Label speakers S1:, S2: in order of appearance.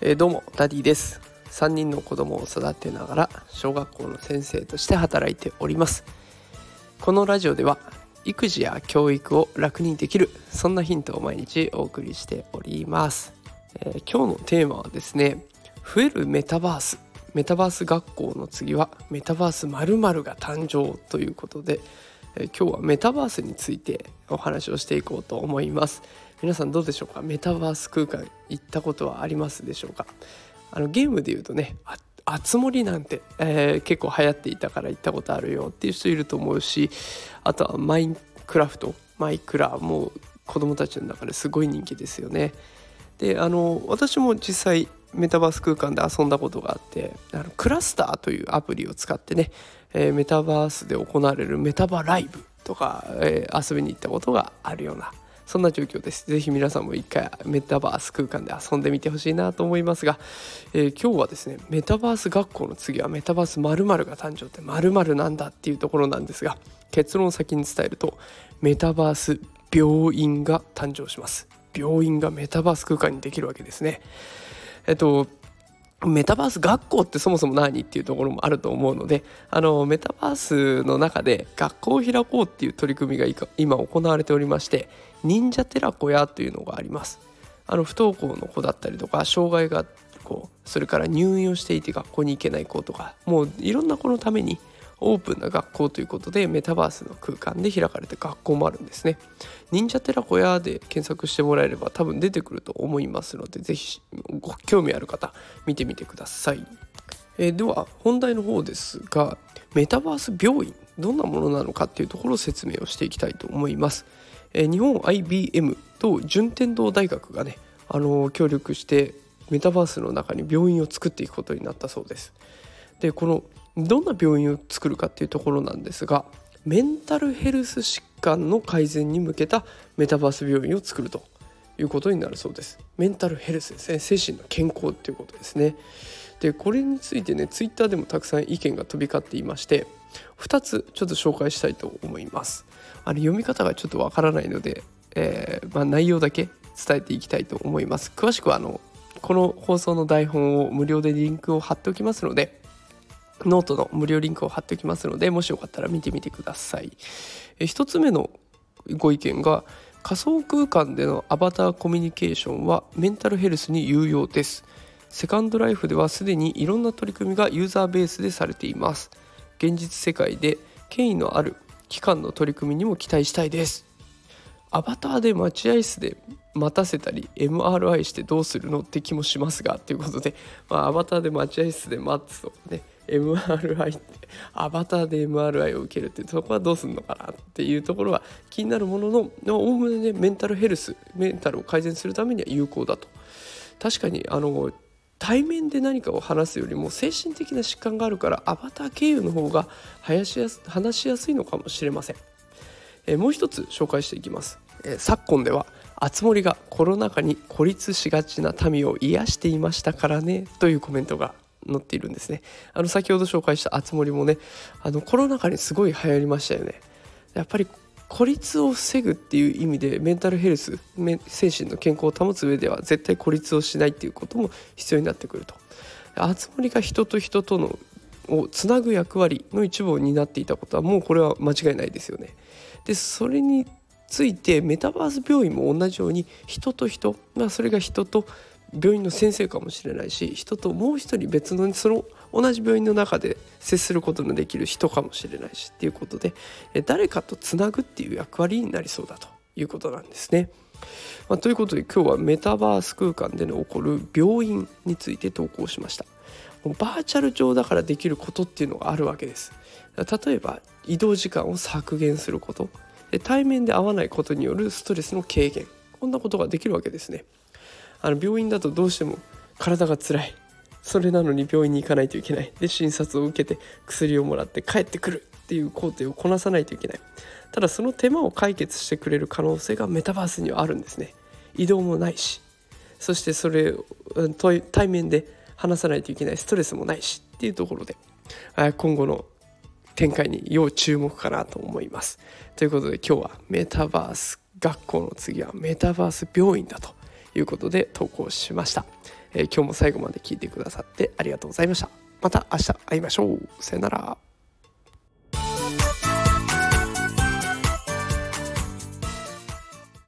S1: えー、どうもダディです。3人の子供を育てながら小学校の先生として働いております。このラジオでは育児や教育を楽にできるそんなヒントを毎日お送りしております、えー、今日のテーマはですね増えるメタバース。メタバース学校の次はメタバース〇〇が誕生ということで、え、今日はメタバースについてお話をしていこうと思います。皆さんどうでしょうか？メタバース空間行ったことはありますでしょうか？あのゲームで言うとねあつ森なんて、えー、結構流行っていたから行ったことあるよっていう人いると思うしあとはマインクラフト。マイクラもう子供たちの中ですごい人気ですよね。であの私も実際メタバース空間で遊んだことがあってあのクラスターというアプリを使ってね、えー、メタバースで行われるメタバライブとか、えー、遊びに行ったことがあるようなそんな状況です。ぜひ皆さんも一回メタバース空間で遊んでみてほしいなと思いますが、えー、今日はですね、メタバース学校の次はメタバース〇〇が誕生って〇〇なんだっていうところなんですが、結論を先に伝えると、メタバース病院が誕生します。病院がメタバース空間にできるわけですね。えっと、メタバース学校ってそもそも何っていうところもあると思うのであのメタバースの中で学校を開こうっていう取り組みが今行われておりまして忍者寺子屋というのがあります。あの不登校の子だったりとか障害がこうそれから入院をしていて学校に行けない子とかもういろんな子のためにオープンな学校ということでメタバースの空間で開かれた学校もあるんですね。忍者寺小屋で検索してもらえれば多分出てくると思いますので是非ご興味ある方見てみてください、えー、では本題の方ですがメタバース病院どんなものなのかっていうところを説明をしていきたいと思います、えー、日本 IBM と順天堂大学がねあのー、協力してメタバースの中に病院を作っていくことになったそうです。でこのどんな病院を作るかっていうところなんですがメンタルヘルス疾患の改善に向けたメタバース病院を作るということになるそうです。メンタルヘルスですね。精神の健康っていうことですね。でこれについてねツイッターでもたくさん意見が飛び交っていまして2つちょっと紹介したいと思います。あれ読み方がちょっとわからないので、えー、まあ、内容だけ伝えていきたいと思います。詳しくはあのこの放送の台本を無料でリンクを貼っておきますのでノートの無料リンクを貼っておきますのでもしよかったら見てみてください。え一つ目のご意見が仮想空間でのアバターコミュニケーションはメンタルヘルスに有用です。セカンドライフではすでにいろんな取り組みがユーザーベースでされています。現実世界で権威のある機関の取り組みにも期待したいです。アバターで待合室で待たせたり MRI してどうするのって気もしますがということで、まあ、アバターで待合室で待つとね MRI ってアバターで MRI を受けるってそこはどうすんのかなっていうところは気になるもののおおむねねメンタルヘルスメンタルを改善するためには有効だと。確かにあの対面で何かを話すよりも精神的な疾患があるからアバター経由の方が話しやす話しやすいのかもしれません、えもう一つ紹介していきます、え昨今ではあつ森がコロナ禍に孤立しがちな民を癒していましたからねというコメントが載っているんですね。あの先ほど紹介したあつ森もねあのコロナ禍にすごい流行りましたよね。やっぱり孤立を防ぐっていう意味でメンタルヘルス精神の健康を保つ上では絶対孤立をしないっていうことも必要になってくると。あつ森が人と人とのをつなぐ役割の一部を担っていたことはもうこれは間違いないですよね。でそれについてメタバース病院も同じように人と人、まあ、それが人と病院の先生かもしれないし人ともう一人別のその同じ病院の中で接することのできる人かもしれないしっていうことで誰かとつなぐっていう役割になりそうだということなんですね。まあ、ということで今日はメタバース空間での起こる病院について投稿しました。バーチャル上だからできることっていうのがあるわけです。例えば移動時間を削減すること対面で会わないことによるストレスの軽減。こんなことができるわけですね。あの病院だとどうしても体が辛い。それなのに病院に行かないといけない。で診察を受けて薬をもらって帰ってくるっていう工程をこなさないといけない。ただその手間を解決してくれる可能性がメタバースにはあるんですね。移動もないし。そしてそれを対面で話さないといけないストレスもないしっていうところで。今後の展開に要注目かなと思います。ということで今日はメタバース学校の次はメタバース病院だということで投稿しました、えー、今日も最後まで聞いてくださってありがとうございました。また明日会いましょう。さよなら。